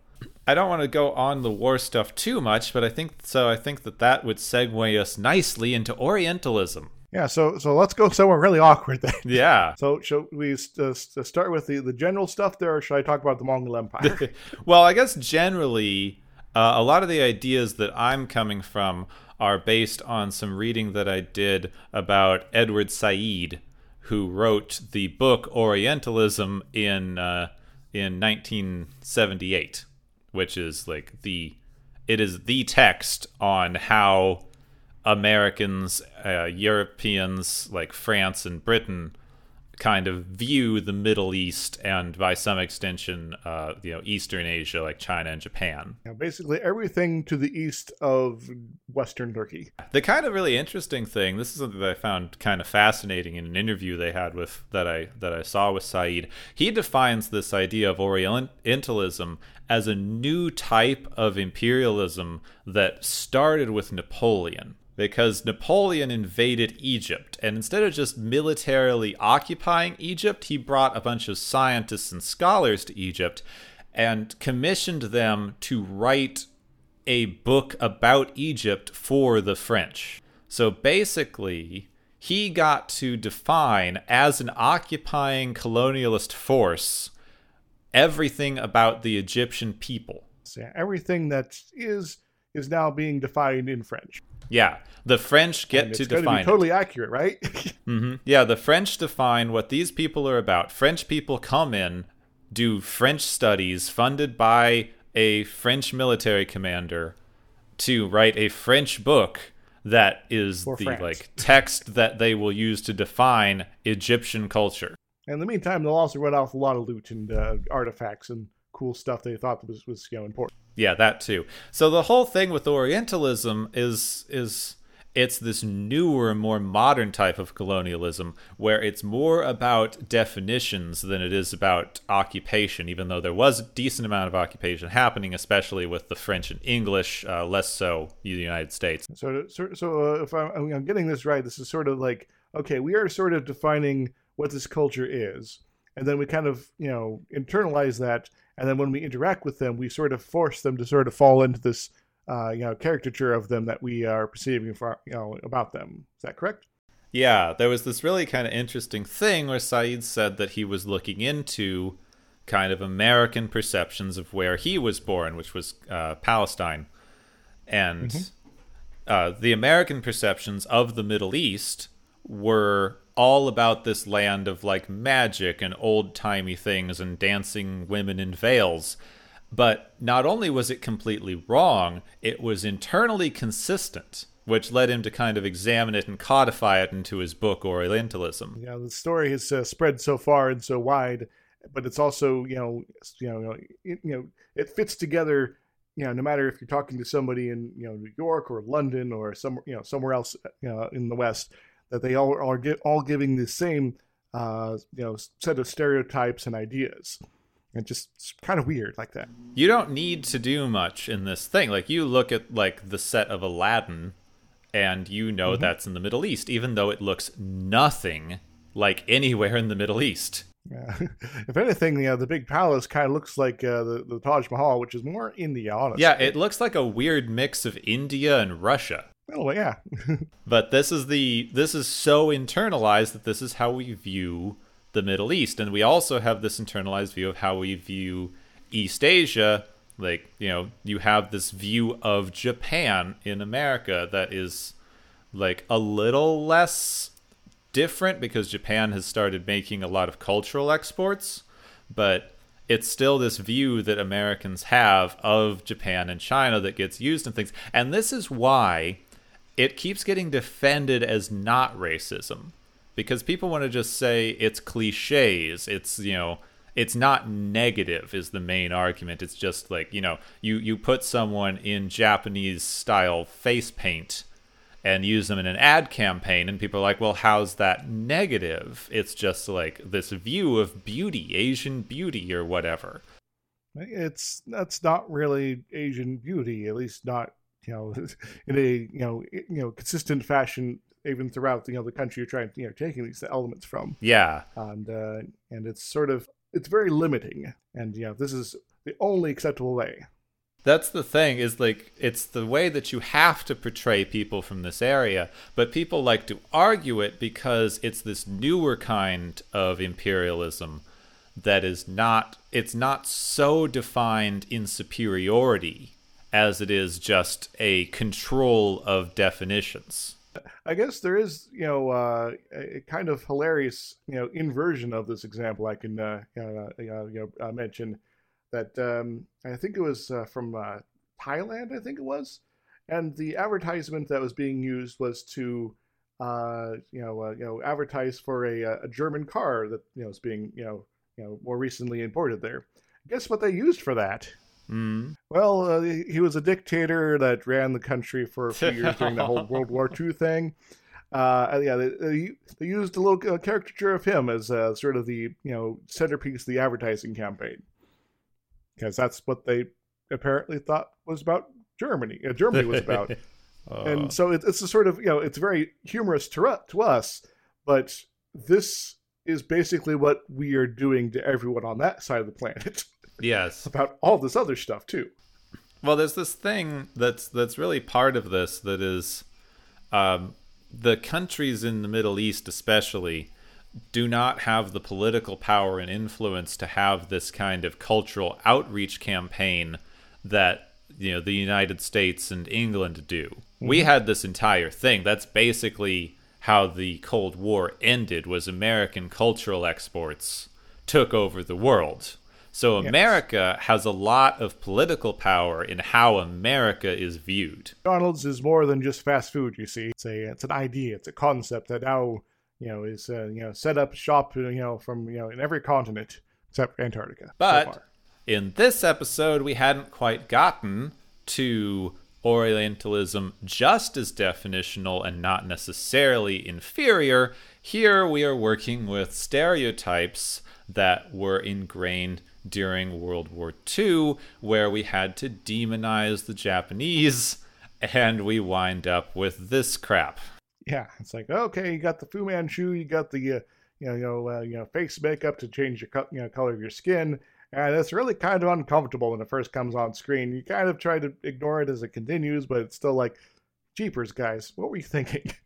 I don't want to go on the war stuff too much, but I think so. I think that that would segue us nicely into Orientalism. Yeah, so so let's go somewhere really awkward then. Yeah. So, should we uh, st- start with the, the general stuff there, or should I talk about the Mongol Empire? well, I guess generally, uh, a lot of the ideas that I'm coming from are based on some reading that I did about Edward Said, who wrote the book Orientalism in uh, in 1978, which is like the it is the text on how Americans, uh, Europeans like France and Britain kind of view the Middle East and by some extension, uh, you know, Eastern Asia like China and Japan. Yeah, basically everything to the east of Western Turkey. The kind of really interesting thing, this is something that I found kind of fascinating in an interview they had with that I that I saw with Said. He defines this idea of Orientalism as a new type of imperialism that started with Napoleon. Because Napoleon invaded Egypt, and instead of just militarily occupying Egypt, he brought a bunch of scientists and scholars to Egypt and commissioned them to write a book about Egypt for the French. So basically, he got to define as an occupying colonialist force everything about the Egyptian people. So everything that is is now being defined in French. Yeah, the French get And to it's going to define be it. totally accurate, right? hmm Yeah, the French define what these people are about. French people come in, do French studies funded by a French military commander to write a French book that is For the France. like text that they will use to define Egyptian culture. And in the meantime, they'll also run off a lot of loot and uh, artifacts and cool stuff they thought was was you know important. Yeah, that too. So the whole thing with Orientalism is is it's this newer, more modern type of colonialism where it's more about definitions than it is about occupation. Even though there was a decent amount of occupation happening, especially with the French and English, uh, less so the United States. So so, so uh, if I'm, I'm getting this right, this is sort of like okay, we are sort of defining what this culture is, and then we kind of you know internalize that, and then when we interact with them, we sort of force them to sort of fall into this uh, you know caricature of them that we are perceiving for you know about them. Is that correct? Yeah, there was this really kind of interesting thing where Said said that he was looking into kind of American perceptions of where he was born, which was uh, Palestine. And uh, the American perceptions of the Middle East were all about this land of like magic and old timey things and dancing women in veils. But not only was it completely wrong, it was internally consistent, which led him to kind of examine it and codify it into his book Orientalism. Yeah, the story has uh, spread so far and so wide, but it's also you know you know it, you know it fits together. You know, no matter if you're talking to somebody in you know New York or London or somewhere you know somewhere else you know, in the West, that they all are gi- all giving the same uh, you know set of stereotypes and ideas, and just kind of weird like that. You don't need to do much in this thing. Like you look at like the set of Aladdin and you know that's in the Middle East even though it looks nothing like anywhere in the Middle East. Yeah. if anything, you know, the big palace kind of looks like uh, the the Taj Mahal, which is more India, honestly. Yeah, it looks like a weird mix of India and Russia. Oh, well, yeah. But this is the this is so internalized that this is how we view the Middle East, and we also have this internalized view of how we view East Asia. Like you know, you have this view of Japan in America that is like a little less different because Japan has started making a lot of cultural exports, but it's still this view that Americans have of Japan and China that gets used in things. And this is why it keeps getting defended as not racism because people want to just say it's cliches. It's, you know, it's not negative is the main argument. It's just like, you know, you you put someone in Japanese style face paint and use them in an ad campaign and people are like, "Well, how's that negative?" It's just like this view of beauty, Asian beauty or whatever. it's that's not really Asian beauty, at least not you know in a you know you know consistent fashion even throughout you know the country you're trying you know taking these elements from, Yeah. and uh, and it's sort of it's very limiting, and you know this is the only acceptable way. That's the thing is like it's the way that you have to portray people from this area, but people like to argue it because it's this newer kind of imperialism that is not it's not so defined in superiority as it is just a control of definitions. I guess there is, you know, uh, a kind of hilarious, you know, inversion of this example I can, uh, uh, uh, you know, uh, mention that um, I think it was uh, from uh, Thailand, I think it was, and the advertisement that was being used was to, uh, you know, uh, you know, advertise for a, uh, a German car that you know is being, you know, you know, more recently imported there. Guess what they used for that? Mm. Well, uh, he was a dictator that ran the country for a few years during the whole World War II thing. Uh, yeah, they, they, they used a little uh, caricature of him as uh, sort of the you know centerpiece of the advertising campaign, because that's what they apparently thought was about Germany. Uh, Germany was about, Uh, and so it, it's a sort of you know it's very humorous to to us, but this is basically what we are doing to everyone on that side of the planet yes. about all this other stuff too. Well, there's this thing that's that's really part of this that is um, the countries in the Middle East, especially, do not have the political power and influence to have this kind of cultural outreach campaign that you know the United States and England do. We had this entire thing. That's basically how the Cold War ended. Was American cultural exports took over the world So America has a lot of political power in how America is viewed. McDonald's is more than just fast food. You see, it's a it's an idea, it's a concept that now you know is uh, you know set up shop you know from you know in every continent except Antarctica. so But far. in this episode, we hadn't quite gotten to Orientalism just as definitional and not necessarily inferior. Here we are working with stereotypes that were ingrained during World War II, where we had to demonize the Japanese, and we wind up with this crap. yeah, it's like okay, you got the Fu Manchu, you got the uh, you know you know uh, you know face makeup to change your co- you know color of your skin, and it's really kind of uncomfortable when it first comes on screen. You kind of try to ignore it as it continues, but it's still like, jeepers, guys, what were you thinking?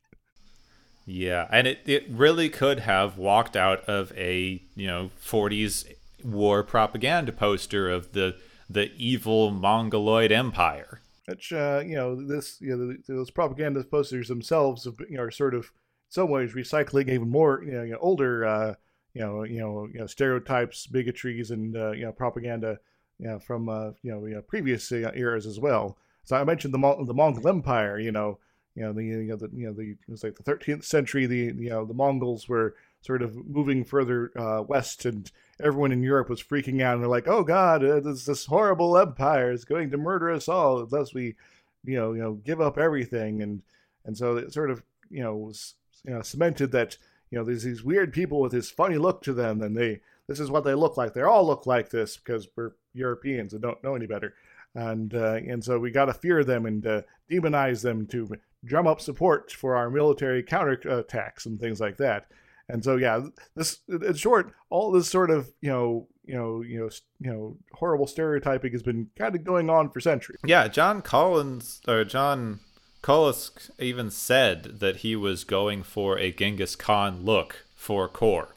Yeah, and it, it really could have walked out of a you know 40s war propaganda poster of the the evil Mongoloid Empire. Which uh, you know this you know those propaganda posters themselves you know, are sort of in some ways recycling even more you know, you know older uh, you know you know you know stereotypes, bigotries, and uh, you know propaganda you know from uh, you know, you know previous uh, eras as well. So I mentioned the Mon- the Mongol Empire. You know you know the you know the you know the it was like the 13th century. The you know the Mongols were sort of moving further uh, west, and everyone in Europe was freaking out. And they're like, "Oh God, uh, this this horrible empire is going to murder us all unless we, you know, you know, give up everything." And and so it sort of you know was you know cemented that you know there's these weird people with this funny look to them, and they this is what they look like. They all look like this because we're Europeans and don't know any better. And uh, and so we got to fear them and uh, demonize them to drum up support for our military counterattacks and things like that. And so, yeah, this in short, all this sort of you know, you know, you know, you know, horrible stereotyping has been kind of going on for centuries. Yeah, John Collins or John Colicos even said that he was going for a Genghis Khan look for Kor.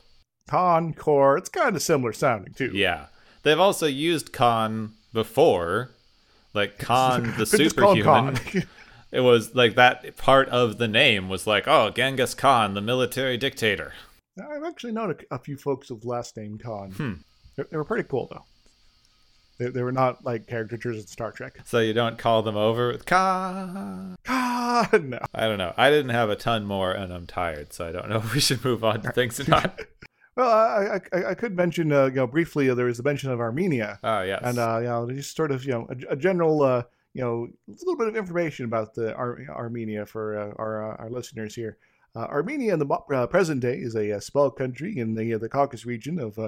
Khan, Kor, it's kind of similar sounding too. Yeah, they've also used Khan before, like Khan the Could just call him superhuman. Khan. It was like that part of the name was like, oh, Genghis Khan, the military dictator. I've actually known a, a few folks with last name Khan. Hmm. They, they were pretty cool though. They, they were not like caricatures in Star Trek. So you don't call them over with Khan. Khan, no. I don't know. I didn't have a ton more, and I'm tired, so I don't know if we should move on to things or not. Well, I, I, I could mention, uh, you know, briefly, uh, there was a mention of Armenia. Oh yes. and uh, you know, just sort of you know a, a general uh, you know a little bit of information about the Ar- Armenia for uh, our uh, our listeners here. Uh, Armenia in the uh, present day is a, uh small country in the uh, the Caucasus region of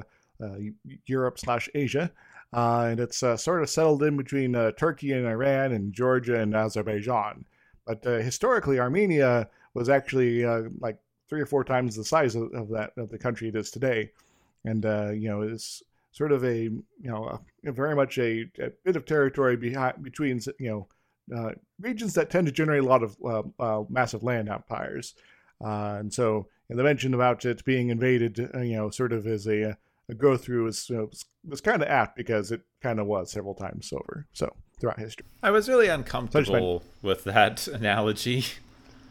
Europe slash Asia, and it's sort of settled in between Turkey and Iran and Georgia and Azerbaijan. But historically, Armenia was actually like three or four times the size of, of that of the country it is today, and you know it's sort of a you know a, very much a, a bit of territory behind between you know uh, regions that tend to generate a lot of uh, uh, massive land empires, uh, and so and the mention about it being invaded, uh, you know, sort of as a, a go through is you know, was, was kind of apt because it kind of was several times over. So throughout history, I was really uncomfortable with that analogy.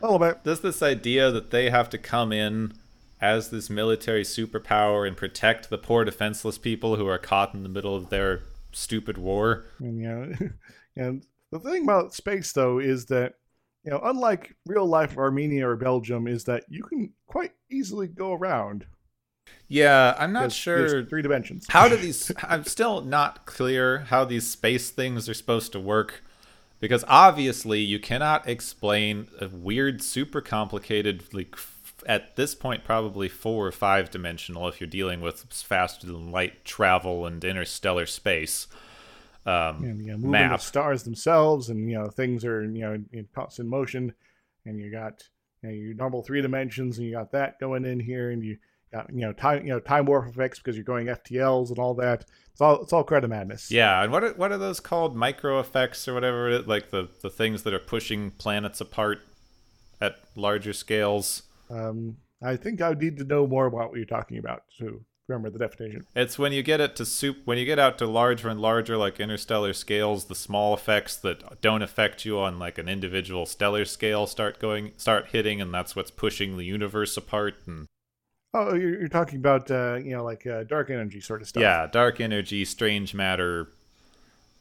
a little bit. There's this idea that they have to come in as this military superpower and protect the poor defenseless people who are caught in the middle of their stupid war. And know, and the thing about space though is that you know, unlike real life Armenia or Belgium, is that you can quite easily go around. Yeah, I'm not There's- sure there's three dimensions. how do these i'm still not clear how these space things are supposed to work because obviously you cannot explain a weird super complicated like at this point probably four or five dimensional if you're dealing with faster than light travel and interstellar space um, and you know, moving map the stars themselves, and you know things are you know in constant motion, and you got you know, your normal three dimensions, and you got that going in here, and you got you know time you know time warp effects because you're going FTLs and all that. It's all it's all credit madness. yeah and what are, what are those called micro effects or whatever it is like the the things that are pushing planets apart at larger scales Um, I think I need to know more about what you're talking about to remember the definition. It's when you get it to soup when you get out to larger and larger like interstellar scales, the small effects that don't affect you on like an individual stellar scale start going start hitting and that's what's pushing the universe apart and Oh, you're, you're talking about uh, you know like uh, dark energy sort of stuff. Yeah, dark energy, strange matter,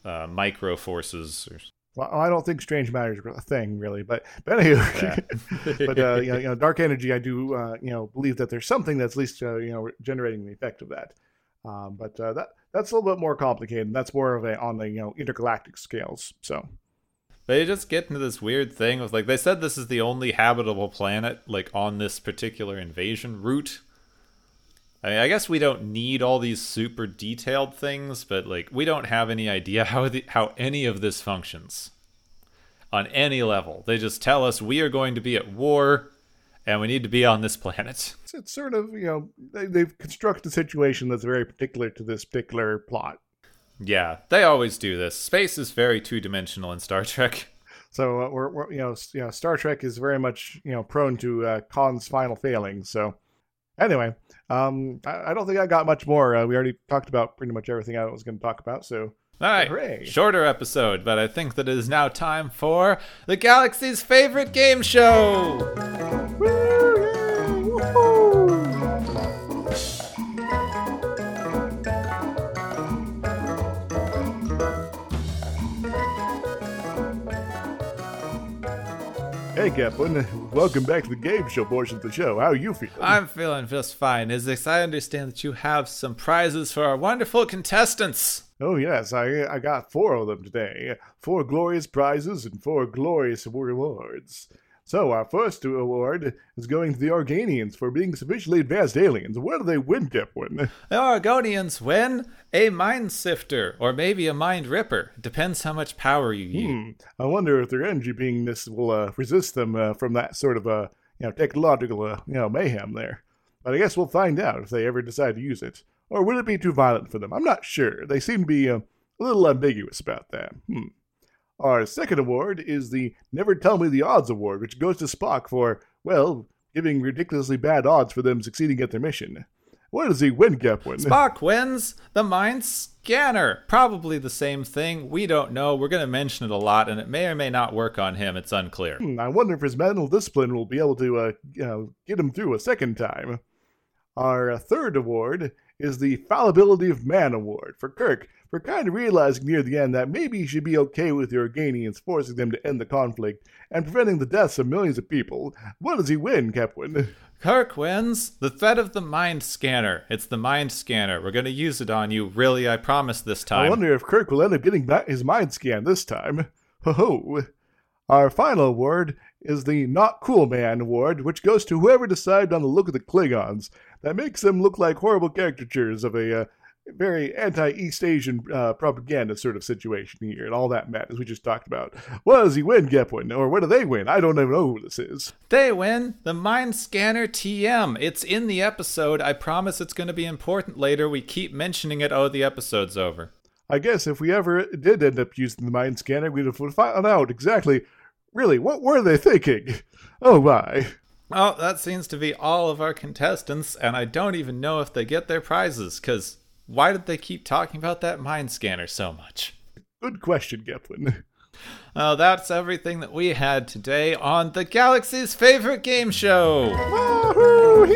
uh, micro forces. Or... Well, I don't think strange matter is a thing really, but but anyway, but uh, you, know, you know, dark energy, I do uh, you know believe that there's something that's at least uh, you know generating the effect of that. Um, but uh, that that's a little bit more complicated. That's more of a on the you know intergalactic scales. So they just get into this weird thing of like they said this is the only habitable planet like on this particular invasion route. I mean, I guess we don't need all these super detailed things, but like we don't have any idea how the, how any of this functions on any level. They just tell us we are going to be at war and we need to be on this planet. It's, it's sort of you know they, they've constructed a situation that's very particular to this particular plot. Yeah, they always do this. Space is very two dimensional in Star Trek. So uh, we're, we're, you know you know Star Trek is very much you know prone to uh, Khan's final failings. So anyway, um, I, I, don't think I got much more. Uh, we already talked about pretty much everything I was going to talk about. So all right, Hooray. shorter episode, but I think that it is now time for the galaxy's favorite game show. Hey, Kaplan. Welcome back to the game show portion of the show. How are you feeling? I'm feeling just fine. Is Izixs, I understand that you have some prizes for our wonderful contestants. Oh, yes. I, I got four of them today. Four glorious prizes and four glorious rewards. So, our first award is going to the Organians for being sufficiently advanced aliens. What do they win, Gepwin? The Organians win a mind sifter, or maybe a mind ripper. Depends how much power you use. Hmm. I wonder if their energy beingness will uh, resist them uh, from that sort of uh, you know technological uh, you know mayhem there. But I guess we'll find out if they ever decide to use it. Or will it be too violent for them? I'm not sure. They seem to be uh, a little ambiguous about that. Hmm. Our second award is the Never Tell Me the Odds Award, which goes to Spock for, well, giving ridiculously bad odds for them succeeding at their mission. What does he win, Gepwin? Spock wins the Mind Scanner. Probably the same thing. We don't know. We're going to mention it a lot, and it may or may not work on him. It's unclear. Hmm, I wonder if his mental discipline will be able to uh, you know, get him through a second time. Our uh, third award is the Fallibility of Man Award for Kirk for kind of realizing near the end that maybe he should be okay with the Organians forcing them to end the conflict and preventing the deaths of millions of people. What does he win, Gepwin? Kirk wins the threat of the mind scanner. It's the mind scanner. We're going to use it on you. Really, I promise this time. I wonder if Kirk will end up getting back his mind scan this time. Ho ho. Our final award is the Not Cool Man Award, which goes to whoever decided on the look of the Klingons that makes them look like horrible caricatures of a uh, very anti-East Asian uh, propaganda sort of situation here, and all that matters we just talked about. What does he win, Gepwin? Or what do they win? I don't even know who this is. They win the Mind Scanner TM. It's in the episode. I promise it's going to be important later. We keep mentioning it. Oh, the episode's over. I guess if we ever did end up using the Mind Scanner, we'd have found out exactly, really, what were they thinking? Oh my. Well, that seems to be all of our contestants, and I don't even know if they get their prizes, because why did they keep talking about that mind scanner so much? Good question, Gepwin. Oh, that's everything that we had today on the Galaxy's favorite game show. Wahoo!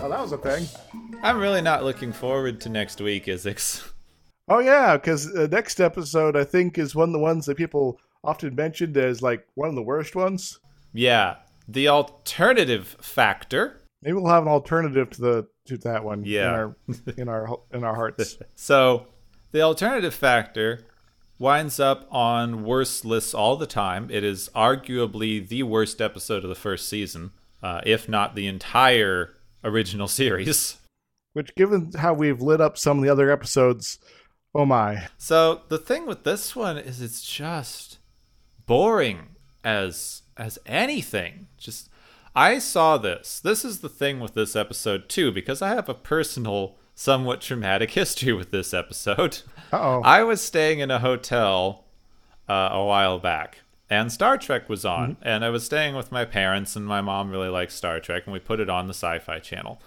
Well, that was a thing. I'm really not looking forward to next week, Izixs. Oh yeah, because the next episode I think is one of the ones that people often mentioned as like one of the worst ones. Yeah, the alternative factor. Maybe we'll have an alternative to the to that one. Yeah, in our in our, in our hearts. so the alternative factor winds up on worst lists all the time. It is arguably the worst episode of the first season, uh, if not the entire original series. Which, given how we've lit up some of the other episodes, Oh my. So the thing with this one is it's just boring as as anything. Just I saw this. This is the thing with this episode too because I have a personal somewhat traumatic history with this episode. oh I was staying in a hotel uh, a while back and Star Trek was on, mm-hmm. and I was staying with my parents, and my mom really likes Star Trek, and we put it on the Sci Fi channel.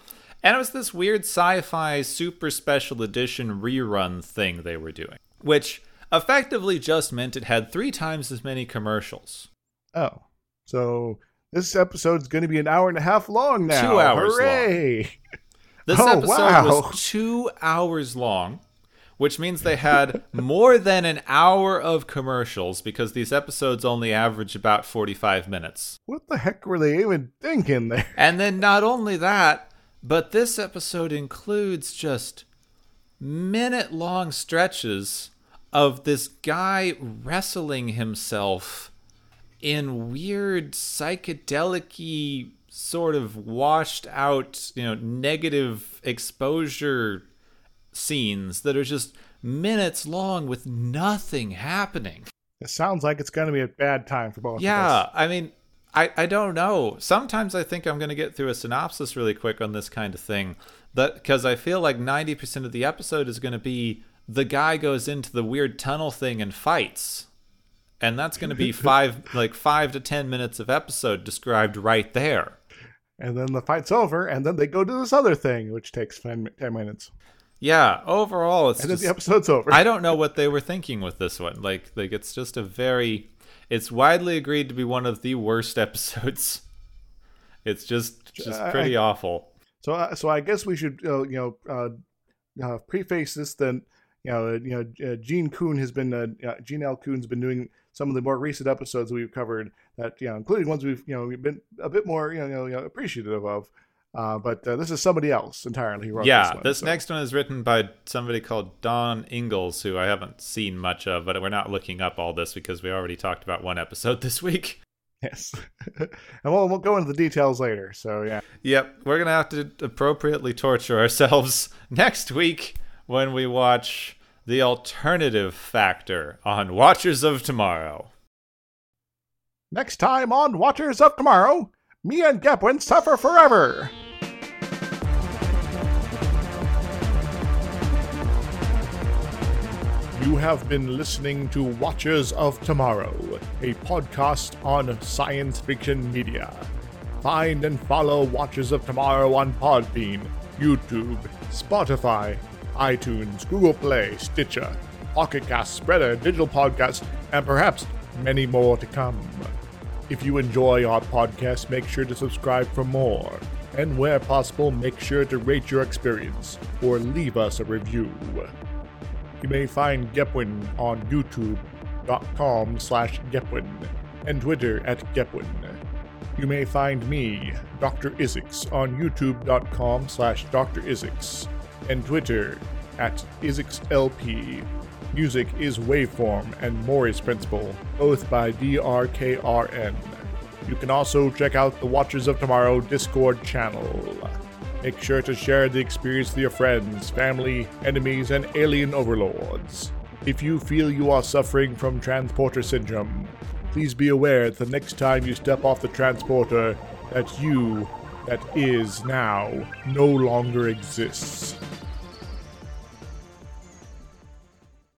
And it was this weird sci fi super special edition rerun thing they were doing, which effectively just meant it had three times as many commercials. Oh, so this episode's going to be an hour and a half long now. Two hours Hooray! long. This Oh, episode wow. was two hours long, which means they had more than an hour of commercials because these episodes only average about 45 minutes. What the heck were they even thinking there? And then not only that, but this episode includes just minute long stretches of this guy wrestling himself in weird psychedelic sort of washed out, you know, negative exposure scenes that are just minutes long with nothing happening. It sounds like it's going to be a bad time for both of us. Yeah. I mean, I, I don't know. Sometimes I think I'm going to get through a synopsis really quick on this kind of thing, that because I feel like 90% of the episode is going to be the guy goes into the weird tunnel thing and fights. And that's going to be five like 5 to 10 minutes of episode described right there. And then the fight's over, and then they go to this other thing, which takes 10, 10 minutes. Yeah, overall it's And then just the episode's over. I don't know what they were thinking with this one. Like like it's just a very it's widely agreed to be one of the worst episodes. It's just just I- pretty awful. So, uh, so I guess we should, uh, you know, uh, uh, preface this. Then, you know, uh, you know, uh, Gene Coon has been, uh, uh, Gene L. Coon's been doing some of the more recent episodes we've covered. That you know, including ones we've, you know, we've been a bit more, you know, you know appreciative of. Uh, but uh, this is somebody else entirely who wrote Yeah, this one. this so- next one is written by somebody called Don Ingalls, who I haven't seen much of, but we're not looking up all this because we already talked about one episode this week. Yes, and we'll we'll go into the details later. So yeah, Yep, we're gonna have to appropriately torture ourselves next week when we watch the alternative factor on Watchers of Tomorrow. next time on Watchers of Tomorrow, me and Gepwin suffer forever. You have been listening to Watchers of Tomorrow, a podcast on science fiction media. Find and follow Watchers of Tomorrow on Podbean, YouTube, Spotify, iTunes, Google Play, Stitcher, Pocket Cast, Spreaker, Digital Podcast, and perhaps many more to come. If you enjoy our podcast, make sure to subscribe for more. And where possible, make sure to rate your experience or leave us a review. You may find Gepwin on youtube.com slash Gepwin and Twitter at Gepwin. You may find me, Dr. Izixs, on youtube.com slash Dr. Izixs and Twitter at IsixLP. Music is Waveform and Mori's Principle, both by DRKRN. You can also check out the Watchers of Tomorrow Discord channel. Make sure to share the experience with your friends, family, enemies, and alien overlords. If you feel you are suffering from transporter syndrome, please be aware that the next time you step off the transporter, that you, that is now, no longer exists.